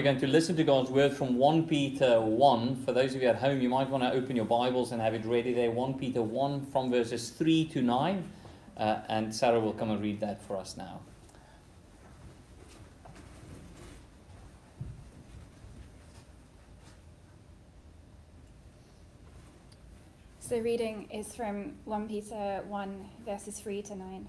We're going to listen to God's word from 1 Peter 1. For those of you at home, you might want to open your Bibles and have it ready there. 1 Peter 1 from verses 3 to 9. Uh, and Sarah will come and read that for us now. So reading is from 1 Peter 1, verses 3 to 9.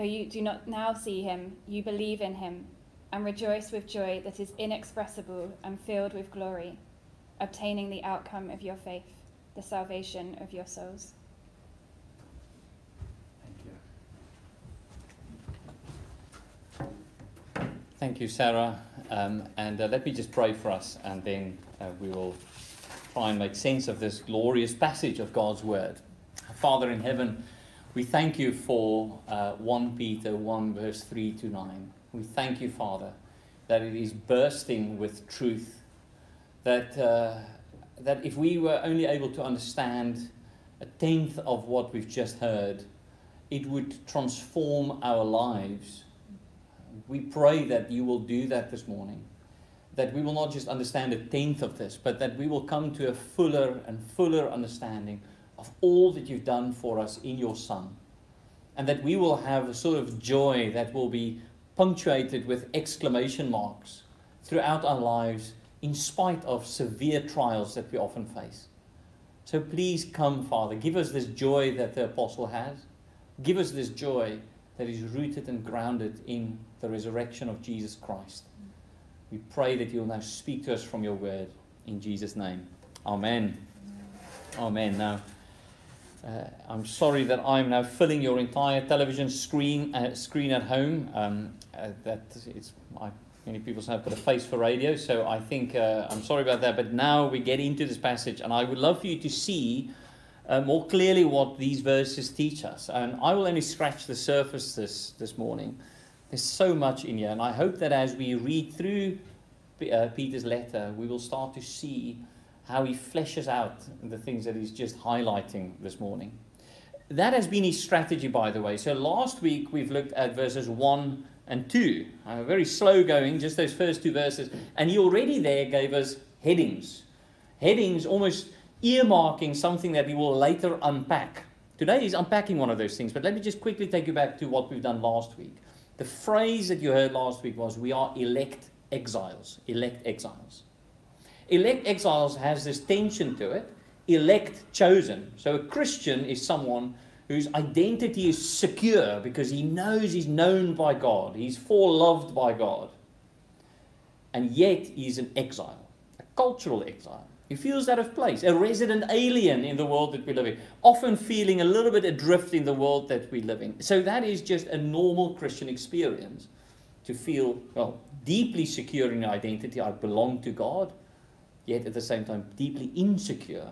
Though you do not now see him, you believe in him and rejoice with joy that is inexpressible and filled with glory, obtaining the outcome of your faith, the salvation of your souls. Thank you. Thank you, Sarah. Um, and uh, let me just pray for us, and then uh, we will try and make sense of this glorious passage of God's Word. Father in heaven, we thank you for uh, 1 Peter 1, verse 3 to 9. We thank you, Father, that it is bursting with truth. That, uh, that if we were only able to understand a tenth of what we've just heard, it would transform our lives. We pray that you will do that this morning. That we will not just understand a tenth of this, but that we will come to a fuller and fuller understanding of all that you've done for us in your Son. And that we will have a sort of joy that will be punctuated with exclamation marks throughout our lives, in spite of severe trials that we often face. So please come, Father. Give us this joy that the apostle has. Give us this joy that is rooted and grounded in the resurrection of Jesus Christ. We pray that you'll now speak to us from your word. In Jesus' name. Amen. Amen. Now, uh, I'm sorry that I'm now filling your entire television screen uh, screen at home. Um, uh, that it's I, many people say I've got a face for radio, so I think uh, I'm sorry about that. But now we get into this passage, and I would love for you to see uh, more clearly what these verses teach us. And I will only scratch the surface this this morning. There's so much in here, and I hope that as we read through uh, Peter's letter, we will start to see how he fleshes out the things that he's just highlighting this morning. That has been his strategy, by the way. So last week we've looked at verses 1 and 2. Uh, very slow going, just those first two verses. And he already there gave us headings. Headings almost earmarking something that we will later unpack. Today he's unpacking one of those things, but let me just quickly take you back to what we've done last week. The phrase that you heard last week was, We are elect exiles. Elect exiles. Elect exiles has this tension to it. Elect chosen. So a Christian is someone whose identity is secure because he knows he's known by God, he's foreloved by God. And yet he's an exile, a cultural exile. He feels out of place, a resident alien in the world that we live in, often feeling a little bit adrift in the world that we live in. So that is just a normal Christian experience to feel, well, deeply secure in identity. I belong to God yet at the same time deeply insecure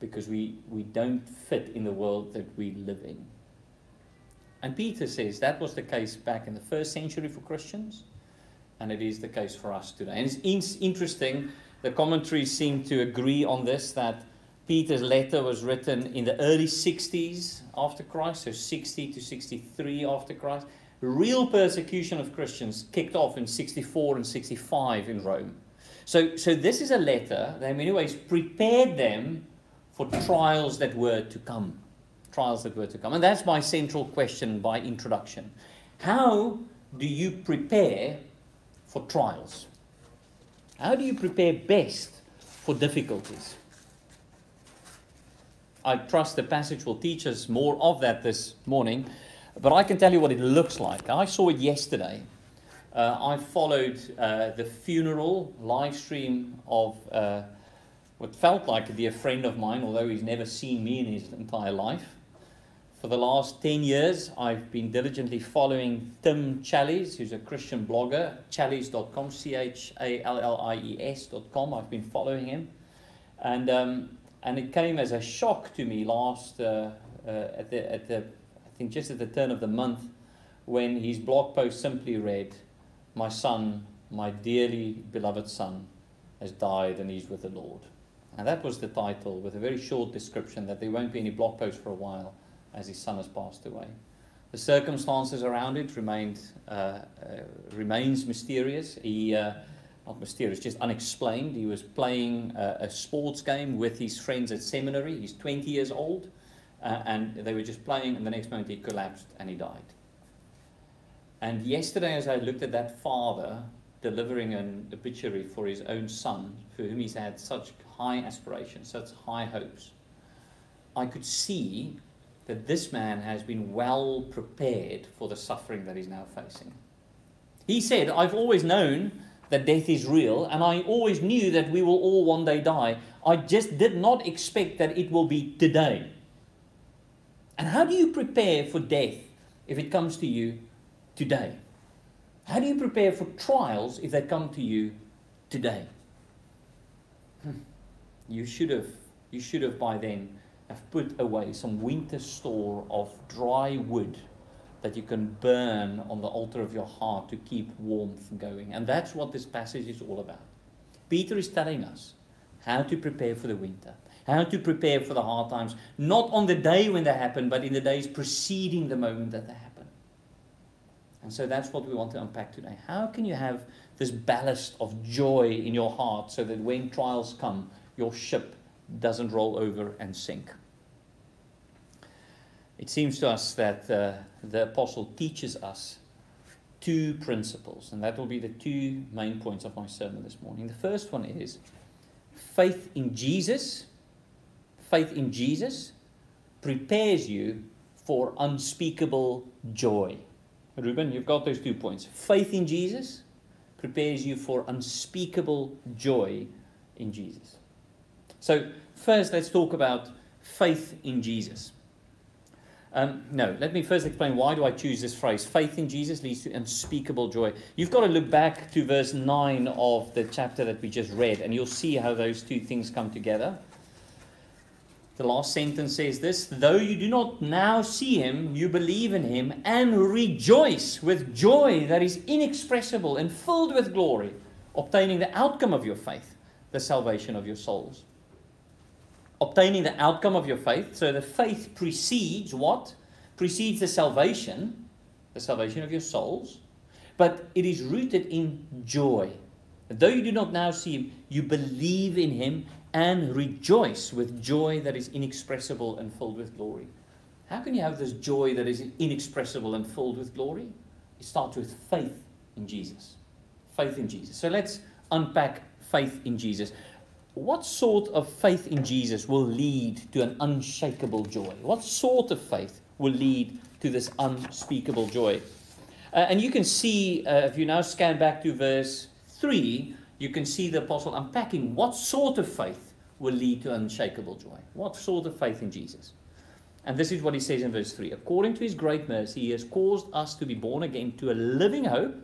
because we, we don't fit in the world that we live in. And Peter says that was the case back in the first century for Christians, and it is the case for us today. And it's in- interesting, the commentaries seem to agree on this that Peter's letter was written in the early 60s after Christ, so 60 to 63 after Christ. Real persecution of Christians kicked off in 64 and 65 in Rome. So, so this is a letter that in many ways prepared them for trials that were to come. Trials that were to come. And that's my central question by introduction. How do you prepare for trials? How do you prepare best for difficulties? I trust the passage will teach us more of that this morning, but I can tell you what it looks like. I saw it yesterday. Uh, I followed uh, the funeral live stream of uh, what felt like a dear friend of mine, although he's never seen me in his entire life. For the last 10 years, I've been diligently following Tim Challies, who's a Christian blogger, challies.com, C H A L L I E S.com. I've been following him. And, um, and it came as a shock to me last, uh, uh, at, the, at the, I think just at the turn of the month, when his blog post simply read, My son, my dearly beloved son, has died and he's with the Lord. And that was the title, with a very short description that there won't be any blog posts for a while as his son has passed away. The circumstances around it remained uh, uh, remains mysterious. He uh, not mysterious, just unexplained. He was playing a, sports game with his friends at seminary. He's 20 years old, uh, and they were just playing, and the next moment he collapsed and he died. And yesterday, as I looked at that father delivering an obituary for his own son, for whom he's had such high aspirations, such high hopes, I could see that this man has been well prepared for the suffering that he's now facing. He said, I've always known that death is real, and I always knew that we will all one day die. I just did not expect that it will be today. And how do you prepare for death if it comes to you today? How do you prepare for trials if they come to you today? Hmm. You should have, you should have by then have put away some winter store of dry wood that you can burn on the altar of your heart to keep warmth going. And that's what this passage is all about. Peter is telling us how to prepare for the winter, how to prepare for the hard times, not on the day when they happen, but in the days preceding the moment that they happen. And so that's what we want to unpack today. How can you have this ballast of joy in your heart so that when trials come, your ship doesn't roll over and sink. It seems to us that uh, the apostle teaches us two principles, and that will be the two main points of my sermon this morning. The first one is faith in Jesus. Faith in Jesus prepares you for unspeakable joy. Ruben, you've got those two points. Faith in Jesus prepares you for unspeakable joy in Jesus. So, first, let's talk about faith in Jesus. Um, no, let me first explain why do I choose this phrase. Faith in Jesus leads to unspeakable joy. You've got to look back to verse 9 of the chapter that we just read, and you'll see how those two things come together. The last sentence says this Though you do not now see him, you believe in him and rejoice with joy that is inexpressible and filled with glory, obtaining the outcome of your faith, the salvation of your souls obtaining the outcome of your faith. So the faith precedes what? Precedes the salvation, the salvation of your souls. But it is rooted in joy. Though you do not now see him, you believe in him and rejoice with joy that is inexpressible and filled with glory. How can you have this joy that is inexpressible and filled with glory? It starts with faith in Jesus. Faith in Jesus. So let's unpack faith in Jesus what sort of faith in Jesus will lead to an unshakable joy? What sort of faith will lead to this unspeakable joy? Uh, and you can see, uh, if you now scan back to verse 3, you can see the apostle unpacking what sort of faith will lead to unshakable joy. What sort of faith in Jesus? And this is what he says in verse 3 According to his great mercy, he has caused us to be born again to a living hope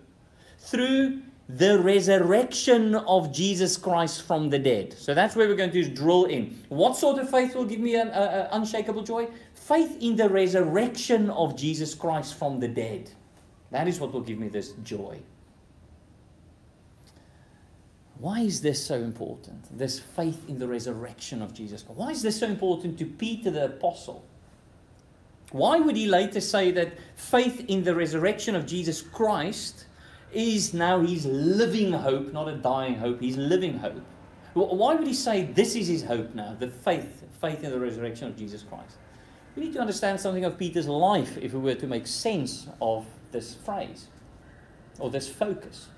through the resurrection of Jesus Christ from the dead. So that's where we're going to drill in. What sort of faith will give me an unshakable joy? Faith in the resurrection of Jesus Christ from the dead. That is what will give me this joy. Why is this so important? This faith in the resurrection of Jesus Christ. Why is this so important to Peter the Apostle? Why would he later say that faith in the resurrection of Jesus Christ is now his living hope, not a dying hope, his living hope. Why would he say this is his hope now, the faith, faith in the resurrection of Jesus Christ? We need to understand something of Peter's life if we were to make sense of this phrase or this focus.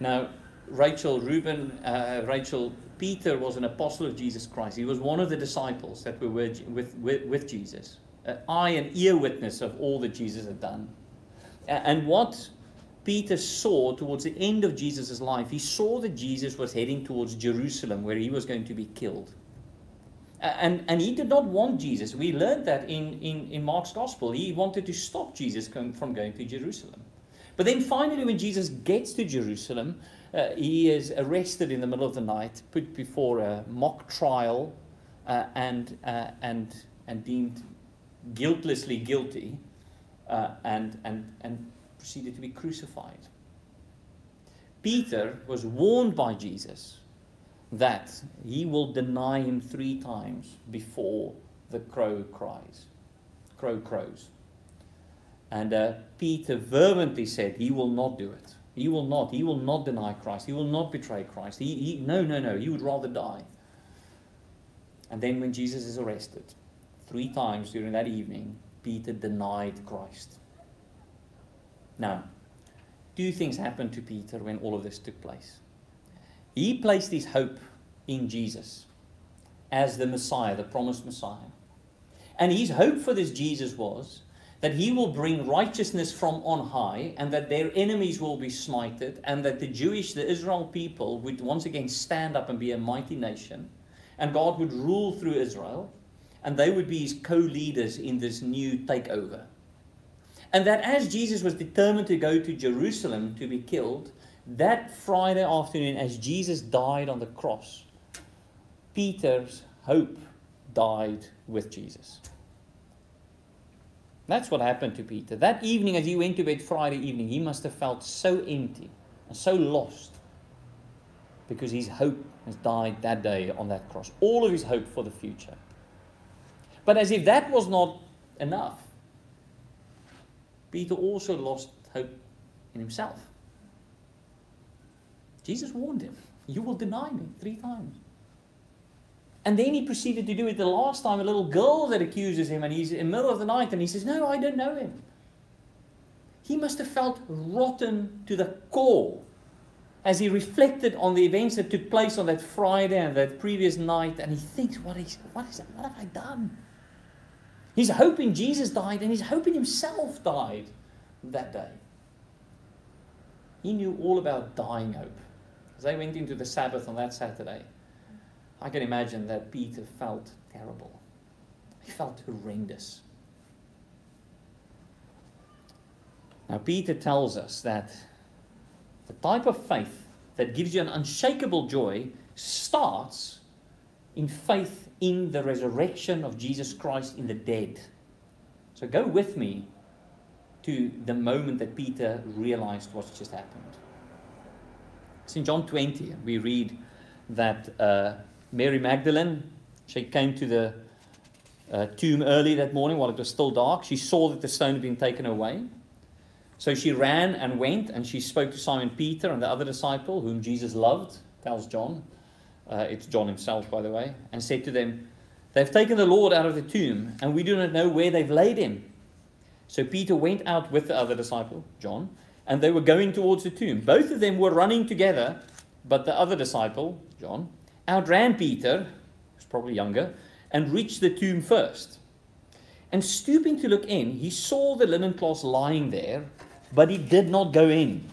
Now, Rachel, Reuben, uh, Rachel, Peter was an apostle of Jesus Christ. He was one of the disciples that were with, with, with Jesus. An eye and ear witness of all that Jesus had done. And what Peter saw towards the end of Jesus' life, he saw that Jesus was heading towards Jerusalem where he was going to be killed. And, and he did not want Jesus. We learned that in, in, in Mark's gospel. He wanted to stop Jesus from going to Jerusalem. But then finally, when Jesus gets to Jerusalem, uh, he is arrested in the middle of the night, put before a mock trial, uh, and, uh, and, and deemed guiltlessly guilty, uh, and, and, and proceeded to be crucified. Peter was warned by Jesus that he will deny him three times before the crow cries. Crow crows. And uh, Peter fervently said he will not do it. He will not. He will not deny Christ. He will not betray Christ. He, he, no, no, no. He would rather die. And then when Jesus is arrested, three times during that evening, Peter denied Christ. Now, two things happened to Peter when all of this took place. He placed his hope in Jesus as the Messiah, the promised Messiah. And his hope for this Jesus was that he will bring righteousness from on high and that their enemies will be smited and that the Jewish, the Israel people would once again stand up and be a mighty nation and God would rule through Israel and they would be his co-leaders in this new takeover. And that as Jesus was determined to go to Jerusalem to be killed, that Friday afternoon, as Jesus died on the cross, Peter's hope died with Jesus. That's what happened to Peter. That evening, as he went to bed Friday evening, he must have felt so empty and so lost because his hope has died that day on that cross. All of his hope for the future. But as if that was not enough, Peter also lost hope in himself. Jesus warned him, You will deny me three times. And then he proceeded to do it the last time, a little girl that accuses him, and he's in the middle of the night, and he says, No, I don't know him. He must have felt rotten to the core as he reflected on the events that took place on that Friday and that previous night, and he thinks, What is what is what have I done? His hope in Jesus died, and his hope in himself died that day. He knew all about dying hope. As they went into the Sabbath on that Saturday, I can imagine that Peter felt terrible. He felt horrendous. Now, Peter tells us that the type of faith that gives you an unshakable joy starts in faith in the resurrection of Jesus Christ in the dead. So go with me to the moment that Peter realized what's just happened. It's in John 20. We read that uh, Mary Magdalene, she came to the uh, tomb early that morning while it was still dark. She saw that the stone had been taken away. So she ran and went and she spoke to Simon Peter and the other disciple whom Jesus loved, tells John. Uh, it's John himself, by the way, and said to them, They've taken the Lord out of the tomb, and we do not know where they've laid him. So Peter went out with the other disciple, John, and they were going towards the tomb. Both of them were running together, but the other disciple, John, outran Peter, who's probably younger, and reached the tomb first. And stooping to look in, he saw the linen cloth lying there, but he did not go in.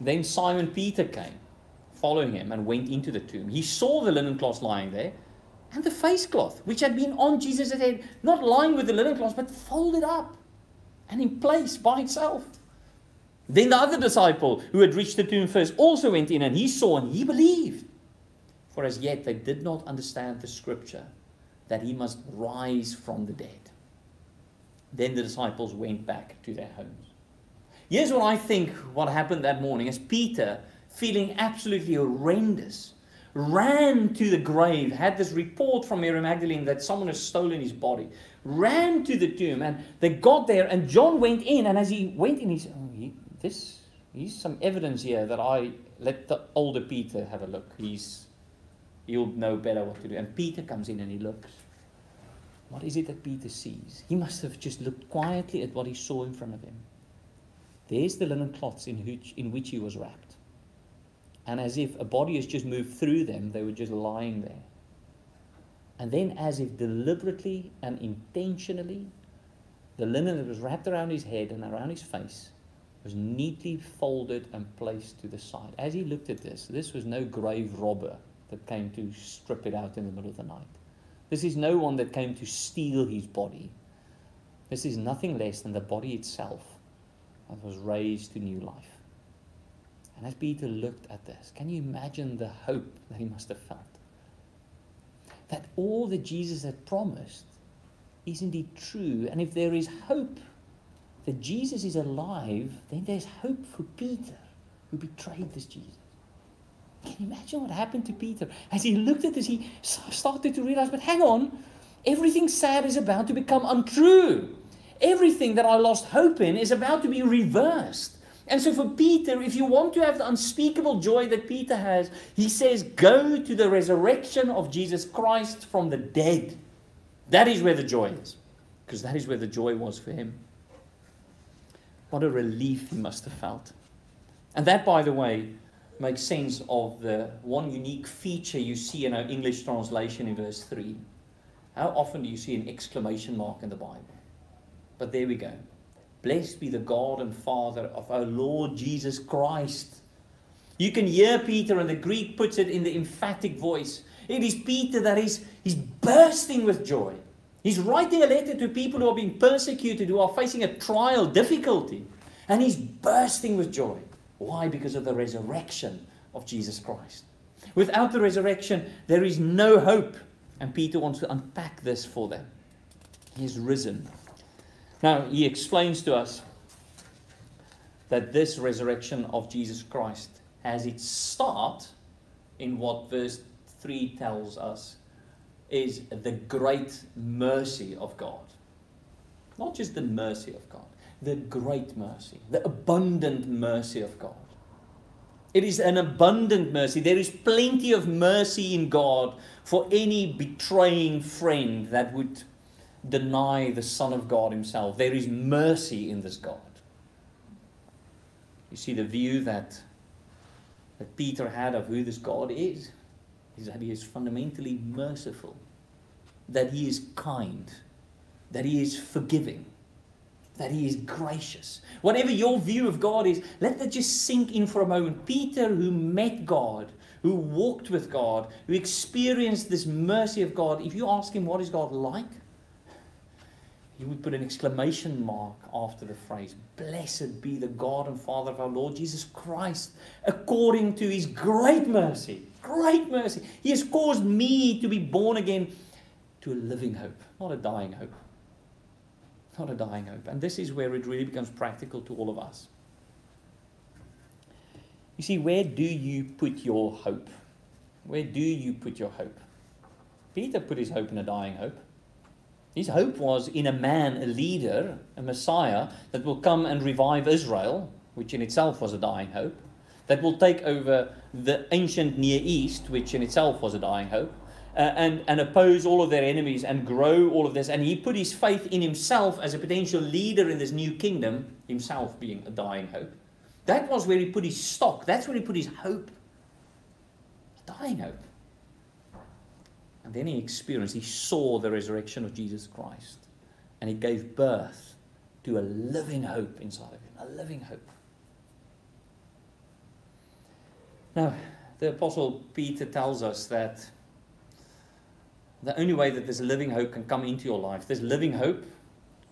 Then Simon Peter came, following him, and went into the tomb. He saw the linen cloth lying there, and the face cloth, which had been on Jesus' head, not lying with the linen cloth, but folded up and in place by itself. Then the other disciple who had reached the tomb first also went in, and he saw and he believed. For as yet they did not understand the scripture that he must rise from the dead. Then the disciples went back to their homes. Here's what I think what happened that morning as Peter, feeling absolutely horrendous, ran to the grave, had this report from Mary Magdalene that someone has stolen his body, ran to the tomb, and they got there, and John went in, and as he went in, he said, oh, he, this, he's some evidence here that I let the older Peter have a look. He's He'll know better what to do. And Peter comes in and he looks. What is it that Peter sees? He must have just looked quietly at what he saw in front of him. There's the linen cloths in which, in which he was wrapped. And as if a body has just moved through them, they were just lying there. And then, as if deliberately and intentionally, the linen that was wrapped around his head and around his face was neatly folded and placed to the side. As he looked at this, this was no grave robber that came to strip it out in the middle of the night. This is no one that came to steal his body. This is nothing less than the body itself that was raised to new life. And as Peter looked at this, can you imagine the hope that he must have felt? That all that Jesus had promised is indeed true. And if there is hope that Jesus is alive, then there's hope for Peter, who betrayed this Jesus. Can you imagine what happened to Peter? As he looked at this, he started to realize, but hang on, everything sad is about to become untrue. Everything that I lost hope in is about to be reversed. And so, for Peter, if you want to have the unspeakable joy that Peter has, he says, Go to the resurrection of Jesus Christ from the dead. That is where the joy is, because that is where the joy was for him. What a relief he must have felt. And that, by the way, makes sense of the one unique feature you see in our English translation in verse 3. How often do you see an exclamation mark in the Bible? But there we go. Blessed be the God and Father of our Lord Jesus Christ. You can hear Peter, and the Greek puts it in the emphatic voice. It is Peter that is he's bursting with joy. He's writing a letter to people who are being persecuted, who are facing a trial, difficulty, and he's bursting with joy. Why? Because of the resurrection of Jesus Christ. Without the resurrection, there is no hope. And Peter wants to unpack this for them. He is risen. Now, he explains to us that this resurrection of Jesus Christ has its start in what verse 3 tells us is the great mercy of God. Not just the mercy of God, the great mercy, the abundant mercy of God. It is an abundant mercy. There is plenty of mercy in God for any betraying friend that would deny the Son of God Himself. There is mercy in this God. You see, the view that, that Peter had of who this God is is that He is fundamentally merciful, that He is kind, that He is forgiving that he is gracious. Whatever your view of God is, let that just sink in for a moment. Peter, who met God, who walked with God, who experienced this mercy of God, if you ask him what is God like, he would put an exclamation mark after the phrase, Blessed be the God and Father of our Lord Jesus Christ, according to his great mercy. Great mercy. He has caused me to be born again to a living hope, not a dying hope not a dying hope. And this is where it really becomes practical to all of us. You see, where do you put your hope? Where do you put your hope? Peter put his hope in a dying hope. His hope was in a man, a leader, a Messiah that will come and revive Israel, which in itself was a dying hope, that will take over the ancient Near East, which in itself was a dying hope, uh, and, and oppose all of their enemies and grow all of this. And he put his faith in himself as a potential leader in this new kingdom, himself being a dying hope. That was where he put his stock. That's where he put his hope. Dying hope. And then he experienced, he saw the resurrection of Jesus Christ. And he gave birth to a living hope inside of him. A living hope. Now, the Apostle Peter tells us that the only way that this living hope can come into your life, this living hope,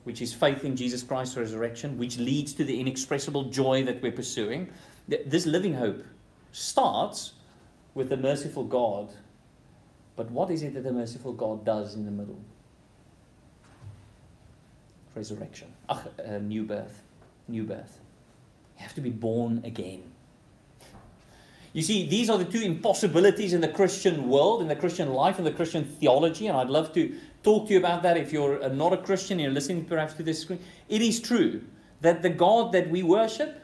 which is faith in Jesus Christ's resurrection, which leads to the inexpressible joy that we're pursuing, this living hope starts with the merciful God. But what is it that the merciful God does in the middle? Resurrection. Ach, uh, new birth. New birth. You have to be born again. You see, these are the two impossibilities in the Christian world, in the Christian life, in the Christian theology, and I'd love to talk to you about that if you're uh, not a Christian, you're listening perhaps to this screen. It is true that the God that we worship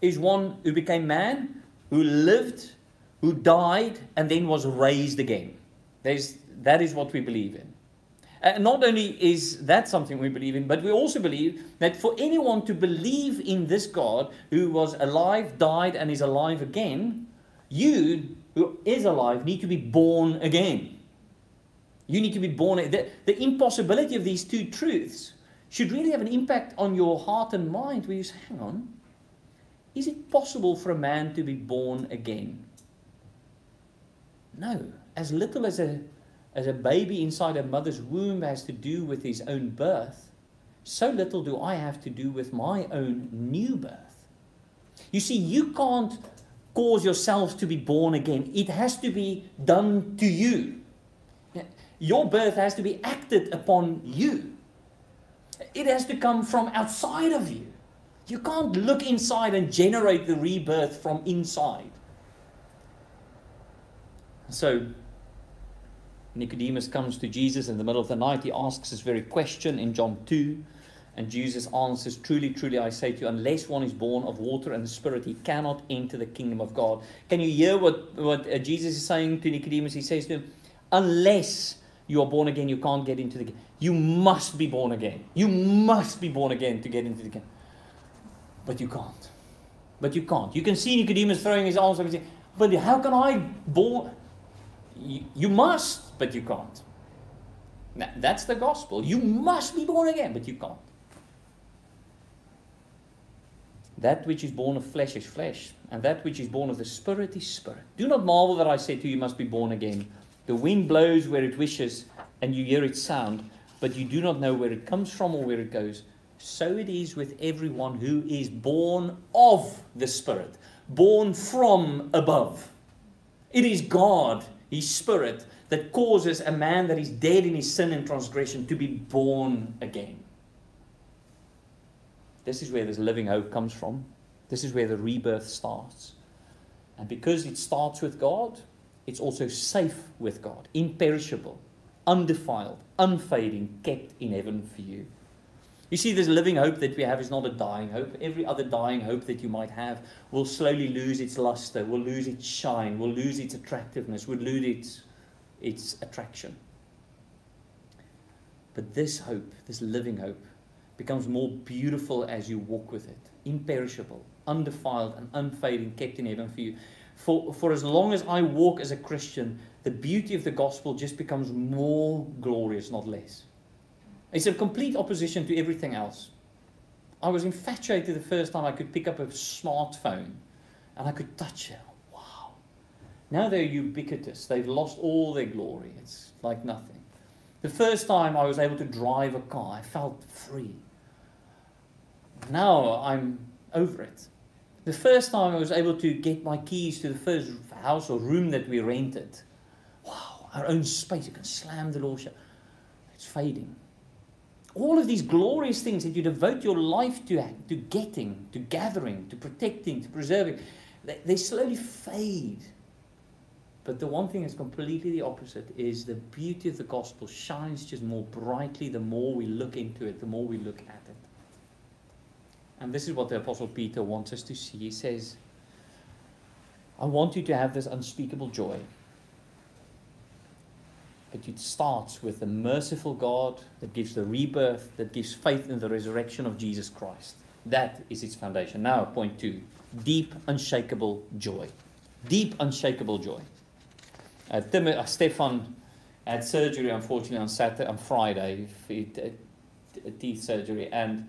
is one who became man, who lived, who died, and then was raised again. There's, that is what we believe in. Uh, and not only is that something we believe in, but we also believe that for anyone to believe in this God who was alive, died, and is alive again, you who is alive need to be born again. You need to be born. The, the impossibility of these two truths should really have an impact on your heart and mind where you say, hang on, is it possible for a man to be born again? No. As little as a as a baby inside a mother's womb has to do with his own birth, so little do I have to do with my own new birth. You see, you can't cause yourself to be born again, it has to be done to you. Your birth has to be acted upon you. It has to come from outside of you. You can't look inside and generate the rebirth from inside. So, Nicodemus comes to Jesus in the middle of the night. He asks this very question in John 2. And Jesus answers, Truly, truly, I say to you, unless one is born of water and the Spirit, he cannot enter the kingdom of God. Can you hear what, what uh, Jesus is saying to Nicodemus? He says to him, Unless you are born again, you can't get into the kingdom. You must be born again. You must be born again to get into the kingdom. But you can't. But you can't. You can see Nicodemus throwing his arms up and saying, But how can I born? You, you must, but you can't. Now, that's the gospel. You must be born again, but you can't. That which is born of flesh is flesh, and that which is born of the Spirit is spirit. Do not marvel that I said to you, you must be born again. The wind blows where it wishes, and you hear its sound, but you do not know where it comes from or where it goes. So it is with everyone who is born of the Spirit, born from above. It is God, His Spirit, that causes a man that is dead in his sin and transgression to be born again. This is where this living hope comes from. This is where the rebirth starts. And because it starts with God, it's also safe with God, imperishable, undefiled, unfading, kept in heaven for you. You see, this living hope that we have is not a dying hope. Every other dying hope that you might have will slowly lose its luster, will lose its shine, will lose its attractiveness, will lose its, its attraction. But this hope, this living hope, becomes more beautiful as you walk with it, imperishable, undefiled, and unfading, kept in heaven for you. For, for as long as I walk as a Christian, the beauty of the gospel just becomes more glorious, not less. It's a complete opposition to everything else. I was infatuated the first time I could pick up a smartphone and I could touch it. Wow. Now they're ubiquitous. They've lost all their glory. It's like nothing. The first time I was able to drive a car, I felt free. Now I'm over it. The first time I was able to get my keys to the first house or room that we rented, wow, our own space, you can slam the door shut. It's fading. All of these glorious things that you devote your life to, to getting, to gathering, to protecting, to preserving, they, they slowly fade. But the one thing that's completely the opposite is the beauty of the gospel shines just more brightly the more we look into it, the more we look at it. And this is what the Apostle Peter wants us to see. He says, I want you to have this unspeakable joy. But it starts with the merciful God that gives the rebirth, that gives faith in the resurrection of Jesus Christ. That is its foundation. Now, point two deep, unshakable joy. Deep, unshakable joy. Uh, Tim, uh, Stefan had surgery, unfortunately, on Saturday, on Friday, teeth surgery, and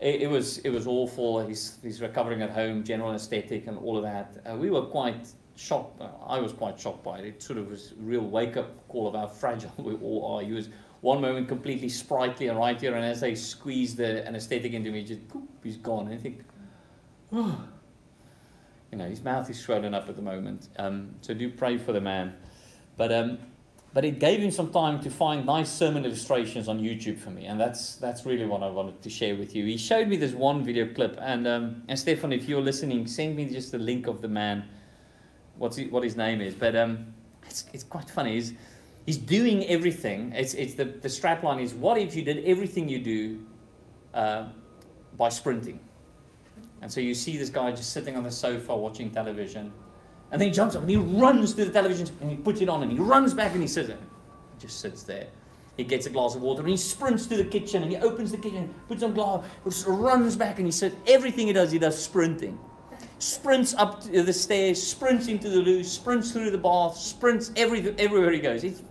it, it, was it was awful. He's he's recovering at home, general anesthetic, and all of that. Uh, we were quite shocked. Uh, I was quite shocked by it. It sort of was a real wake up call of how fragile we all are. He was one moment completely sprightly and right here, and as they squeeze the anesthetic into me, just poof, he's gone. And I think, oh. you know, his mouth is swollen up at the moment. Um, so do pray for the man. But um, but it gave him some time to find nice sermon illustrations on YouTube for me, and that's that's really what I wanted to share with you. He showed me this one video clip, and um, and Stefan, if you're listening, send me just the link of the man, what's he, what his name is. But um, it's it's quite funny. He's he's doing everything. It's it's the the strap line is what if you did everything you do uh, by sprinting, and so you see this guy just sitting on the sofa watching television and then he jumps up and he runs to the television and he puts it on and he runs back and he sits there. He just sits there. he gets a glass of water and he sprints to the kitchen and he opens the kitchen, puts on glass, runs back and he says, everything he does, he does sprinting. Sprints up the stairs, sprints into the loo, sprints through the bath, sprints every, everywhere he goes. It's,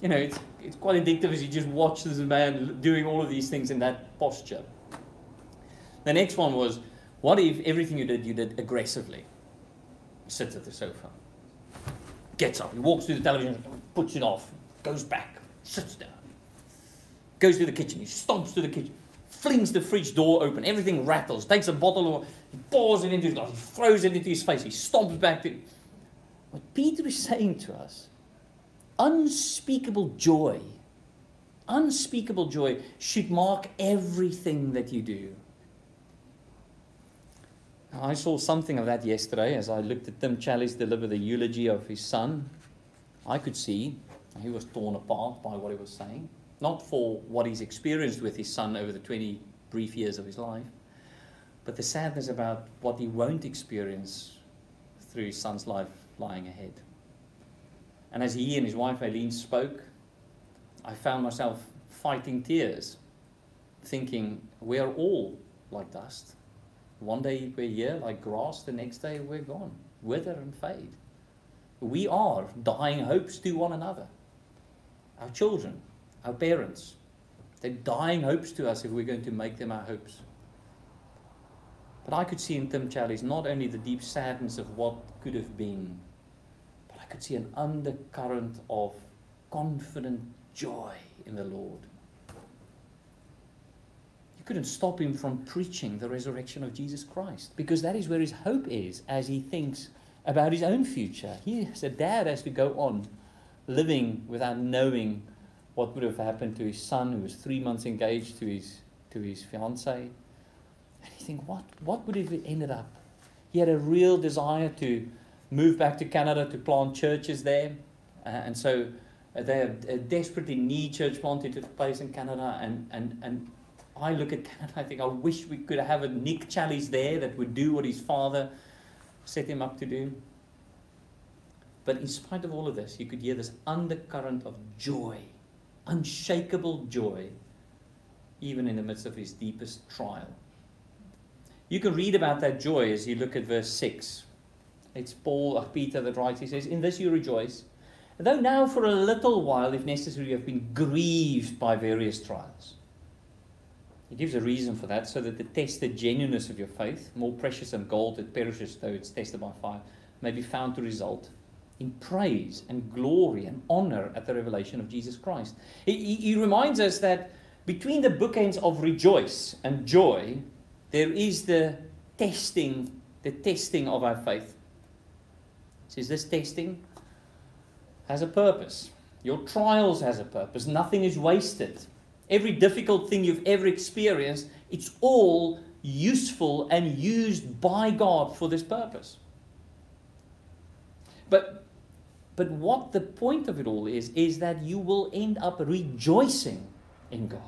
you know, it's, it's quite addictive as you just watch this man doing all of these things in that posture. The next one was, what if everything you did, you did aggressively? Sits at the sofa, gets up, he walks through the television, puts it off, goes back, sits down goes to the kitchen, he stomps to the kitchen, flings the fridge door open, everything rattles, takes a bottle of he pours it into his glass, he throws it into his face, he stomps back to. What Peter is saying to us, unspeakable joy, unspeakable joy should mark everything that you do. I saw something of that yesterday as I looked at Tim Challies deliver the eulogy of his son. I could see he was torn apart by what he was saying not for what he's experienced with his son over the 20 brief years of his life, but the sadness about what he won't experience through his son's life lying ahead. And as he and his wife Aileen spoke, I found myself fighting tears, thinking, we are all like dust. One day we're here like grass, the next day we're gone, wither and fade. We are dying hopes to one another. Our children, our parents. They're dying hopes to us if we're going to make them our hopes. But I could see in Tim Challies not only the deep sadness of what could have been, but I could see an undercurrent of confident joy in the Lord. Couldn't stop him from preaching the resurrection of Jesus Christ because that is where his hope is as he thinks about his own future. He, as a dad, has to go on living without knowing what would have happened to his son who was three months engaged to his to his fiancee. And you think, what what would have ended up? He had a real desire to move back to Canada to plant churches there, uh, and so they uh, desperately need church planting to take place in Canada. And and and I look at Canada, I think I wish we could have a Nick Challies there that would do what his father set him up to do. But in spite of all of this, you could hear this undercurrent of joy unshakable joy, even in the midst of his deepest trial. You can read about that joy as you look at verse 6. It's Paul, uh, Peter that writes, he says, In this you rejoice, though now for a little while, if necessary, you have been grieved by various trials. He gives a reason for that, so that the tested genuineness of your faith, more precious than gold that perishes though it's tested by fire, may be found to result in praise and glory and honor at the revelation of Jesus Christ. He, he, reminds us that between the bookends of rejoice and joy, there is the testing, the testing of our faith. He says this testing has a purpose. Your trials has a purpose. Nothing is wasted. Every difficult thing you've ever experienced, it's all useful and used by God for this purpose. But but what the point of it all is, is that you will end up rejoicing in God.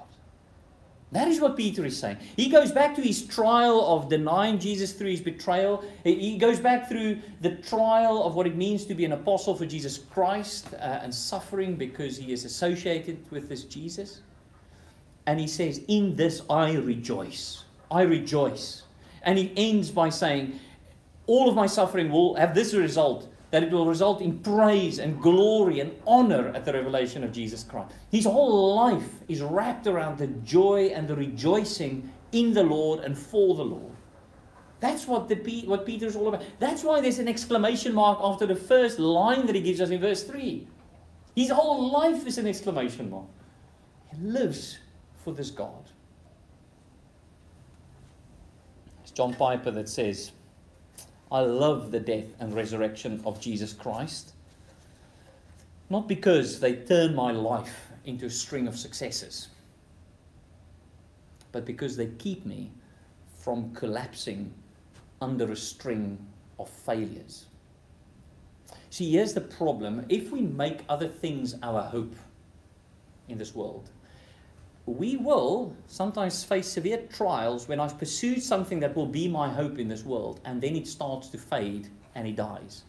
That is what Peter is saying. He goes back to his trial of denying Jesus through his betrayal. He goes back through the trial of what it means to be an apostle for Jesus Christ uh, and suffering because he is associated with this Jesus. And he says, In this I rejoice. I rejoice. And he ends by saying, All of my suffering will have this result that it will result in praise and glory and honor at the revelation of Jesus Christ. His whole life is wrapped around the joy and the rejoicing in the Lord and for the Lord. That's what, the, what Peter is all about. That's why there's an exclamation mark after the first line that he gives us in verse 3. His whole life is an exclamation mark. He lives for this God. It's John Piper that says, I love the death and resurrection of Jesus Christ. Not because they turn my life into a string of successes, but because they keep me from collapsing under a string of failures. See, here's the problem. If we make other things our hope in this world, we will sometimes face severe trials when I've pursued something that will be my hope in this world, and then it starts to fade and it dies.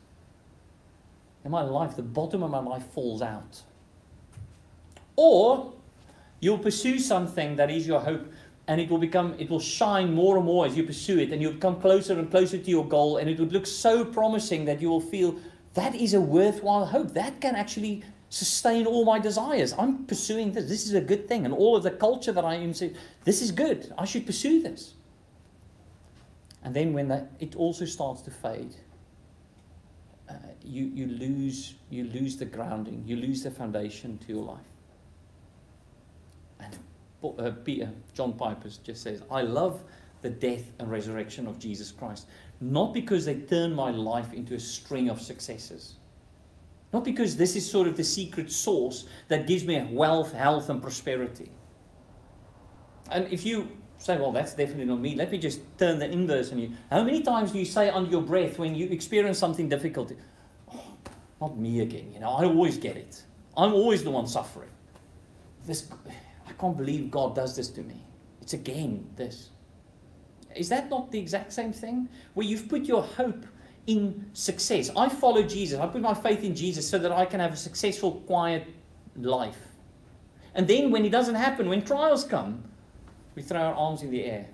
In my life, the bottom of my life falls out. Or You'll pursue something that is your hope, and it will become, it will shine more and more as you pursue it, and you'll come closer and closer to your goal, and it would look so promising that you will feel that is a worthwhile hope. That can actually sustain all my desires. I'm pursuing this. This is a good thing, and all of the culture that I am, this is good. I should pursue this. And then when that, it also starts to fade, uh, you, you, lose, you lose the grounding, you lose the foundation to your life. And uh, Peter, John Piper just says, I love the death and resurrection of Jesus Christ, not because they turn my life into a string of successes. Not because this is sort of the secret source that gives me wealth, health, and prosperity. And if you say, well, that's definitely not me. Let me just turn the inverse on you. How many times do you say under your breath when you experience something difficult, oh, not me again, you know, I always get it. I'm always the one suffering. This, I can't believe God does this to me. It's again this. Is that not the exact same thing? Where you've put your hope in success. I follow Jesus. I put my faith in Jesus so that I can have a successful, quiet life. And then when it doesn't happen, when trials come, we throw our arms in the air.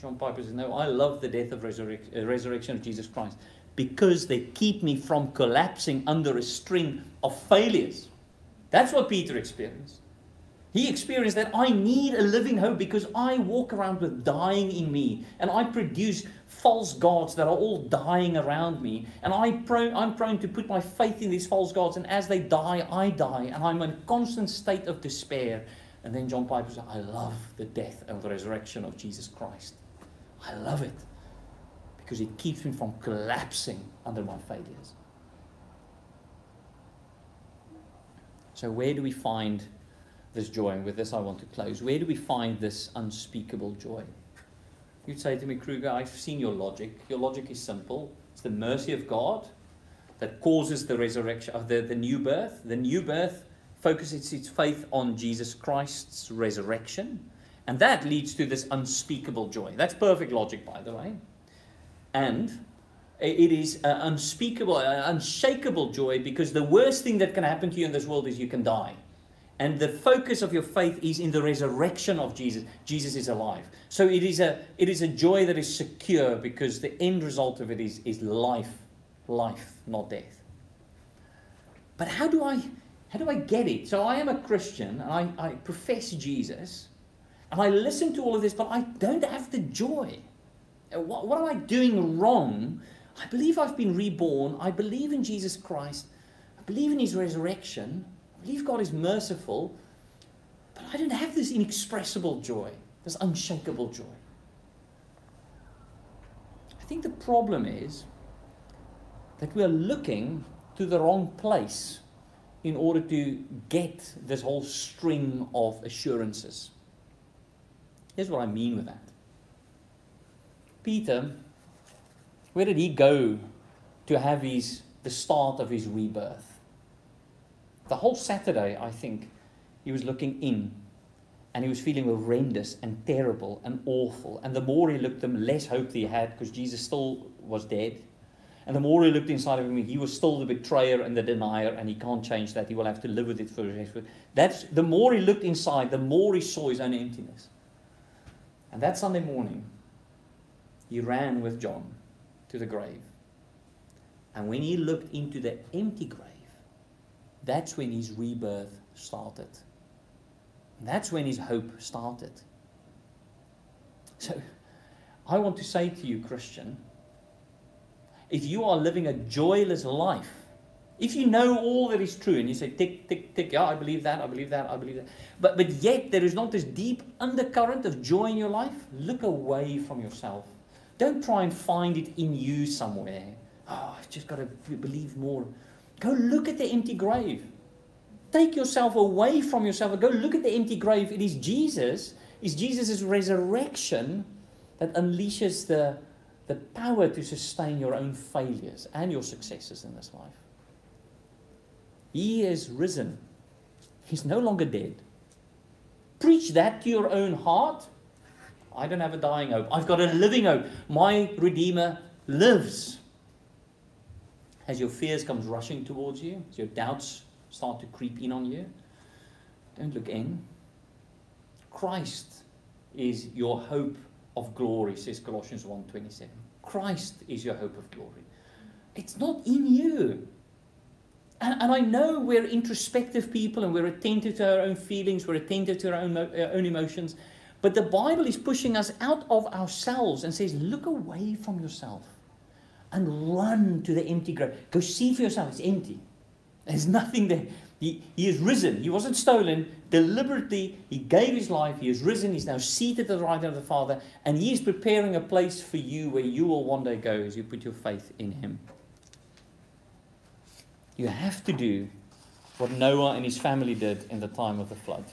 John Piper says, No, I love the death of resurrec- uh, resurrection of Jesus Christ because they keep me from collapsing under a string of failures. That's what Peter experienced. He experienced that I need a living hope because I walk around with dying in me and I produce false gods that are all dying around me. And I pro- I'm prone to put my faith in these false gods, and as they die, I die, and I'm in a constant state of despair. And then John Piper said, I love the death and the resurrection of Jesus Christ. I love it because it keeps me from collapsing under my failures. So, where do we find this joy? And with this, I want to close. Where do we find this unspeakable joy? You'd say to me, Kruger, I've seen your logic. Your logic is simple it's the mercy of God that causes the resurrection of the, the new birth. The new birth focuses its faith on Jesus Christ's resurrection. And that leads to this unspeakable joy. That's perfect logic, by the way. And it is unspeakable, unshakable joy because the worst thing that can happen to you in this world is you can die. And the focus of your faith is in the resurrection of Jesus. Jesus is alive. So it is a, it is a joy that is secure because the end result of it is, is life, life, not death. But how do I how do I get it? So I am a Christian and I, I profess Jesus and I listen to all of this, but I don't have the joy. Uh, what, what am I doing wrong? I believe I've been reborn. I believe in Jesus Christ. I believe in his resurrection. Believe God is merciful. But I don't have this inexpressible joy, this unshakable joy. I think the problem is that we are looking to the wrong place in order to get this whole string of assurances. Here's what I mean with that. Peter, where did he go to have his the start of his rebirth? The whole Saturday, I think, he was looking in and he was feeling horrendous and terrible and awful. And the more he looked, the less hope he had because Jesus still was dead. And the more he looked inside of him, he was still the betrayer and the denier, and he can't change that. He will have to live with it for the rest. That's the more he looked inside, the more he saw his own emptiness. And that Sunday morning, he ran with John to the grave. And when he looked into the empty grave, that's when his rebirth started. That's when his hope started. So, I want to say to you, Christian, if you are living a joyless life, if you know all that is true and you say, tick, tick, tick, yeah, I believe that, I believe that, I believe that, but, but yet there is not this deep undercurrent of joy in your life, look away from yourself. Don't try and find it in you somewhere. Oh, I've just got to believe more. Go look at the empty grave. Take yourself away from yourself and go look at the empty grave. It is Jesus, it's Jesus' resurrection that unleashes the the power to sustain your own failures and your successes in this life. He is risen. He's no longer dead. Preach that to your own heart. I don't have a dying hope. I've got a living hope. My Redeemer lives. As your fears comes rushing towards you, as your doubts start to creep in on you, don't look in. Christ is your hope of glory, says Colossians 1:27. Christ is your hope of glory. It's not in you. And, and I know we're introspective people and we're attentive to our own feelings, we're attentive to our own, our own emotions. But the Bible is pushing us out of ourselves and says, look away from yourself and run to the empty grave. Go see for yourself, it's empty. There's nothing there. He, he is risen. He wasn't stolen. Deliberately, he gave his life. He is risen. He's now seated at the right hand of the Father. And he is preparing a place for you where you will one day go as you put your faith in him. You have to do what Noah and his family did in the time of the flood.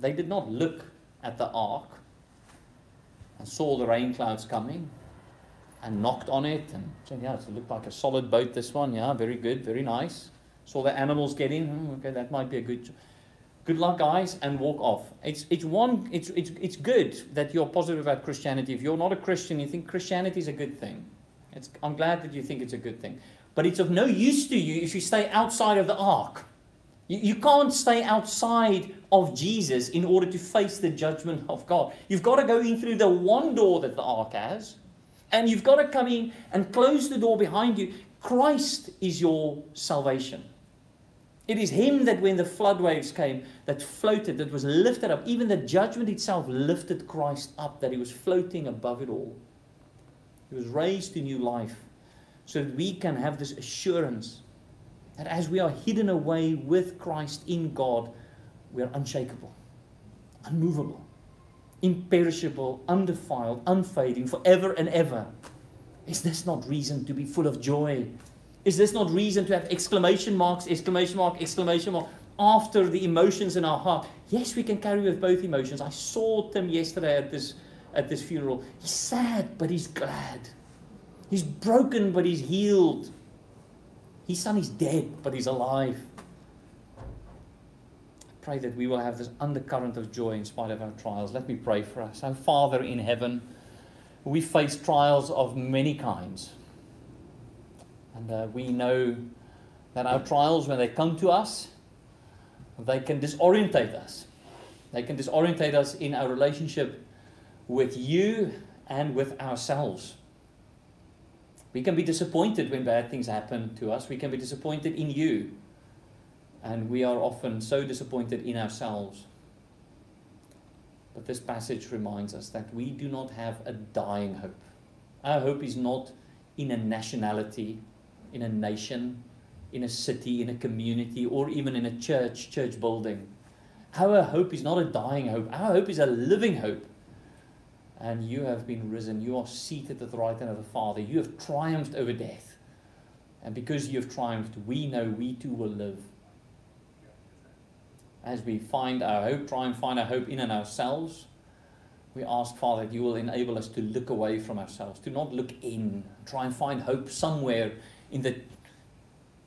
They did not look at the ark and saw the rain clouds coming and knocked on it and said, Yeah, it looked like a solid boat, this one. Yeah, very good, very nice. Saw the animals get in. Hmm, okay, that might be a good. Good luck, guys, and walk off. It's, it's, one, it's, it's, it's good that you're positive about Christianity. If you're not a Christian, you think Christianity is a good thing. It's, I'm glad that you think it's a good thing. But it's of no use to you if you stay outside of the ark. You, you can't stay outside of Jesus in order to face the judgment of God. You've got to go in through the one door that the ark has, and you've got to come in and close the door behind you. Christ is your salvation. It is Him that when the flood waves came, that floated, that was lifted up. Even the judgment itself lifted Christ up, that He was floating above it all. He was raised to new life so that we can have this assurance that as we are hidden away with Christ in God, we are unshakable, unmovable, imperishable, undefiled, unfading, forever and ever. Is this not reason to be full of joy? Is this not reason to have exclamation marks, exclamation mark, exclamation mark after the emotions in our heart? Yes, we can carry with both emotions. I saw Tim yesterday at this at this funeral. He's sad, but he's glad. He's broken, but he's healed. His son is dead, but he's alive. Pray that we will have this undercurrent of joy in spite of our trials. Let me pray for us. Our Father in heaven, we face trials of many kinds. And uh, we know that our trials, when they come to us, they can disorientate us. They can disorientate us in our relationship with you and with ourselves. We can be disappointed when bad things happen to us. We can be disappointed in you. And we are often so disappointed in ourselves. But this passage reminds us that we do not have a dying hope. Our hope is not in a nationality, in a nation, in a city, in a community, or even in a church, church building. Our hope is not a dying hope. Our hope is a living hope and you have been risen. You are seated at the right hand of the Father. You have triumphed over death. And because you have triumphed, we know we too will live. As we find our hope, try and find our hope in and ourselves, we ask, Father, that you will enable us to look away from ourselves, to not look in, try and find hope somewhere in the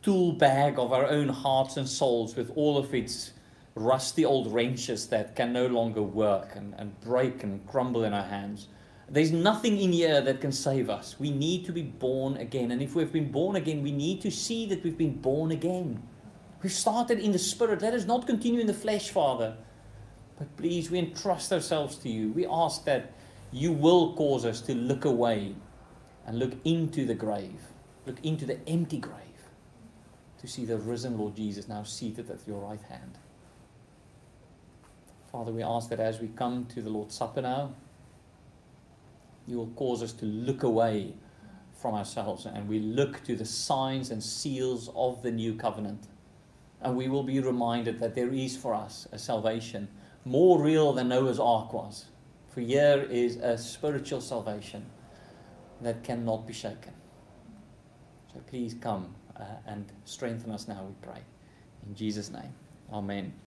tool bag of our own hearts and souls with all of its rusty old wrenches that can no longer work and, and break and crumble in our hands. There's nothing in here that can save us. We need to be born again. And if we've been born again, we need to see that we've been born again. We've started in the Spirit. Let us not continue in the flesh, Father. But please, we entrust ourselves to you. We ask that you will cause us to look away and look into the grave, look into the empty grave, to see the risen Lord Jesus now seated at your right hand. Father, we ask that as we come to the Lord's Supper now, you will cause us to look away from ourselves and we look to the signs and seals of the new covenant. And we will be reminded that there is for us a salvation more real than Noah's ark was. For here is a spiritual salvation that cannot be shaken. So please come uh, and strengthen us now, we pray. In Jesus' name, Amen.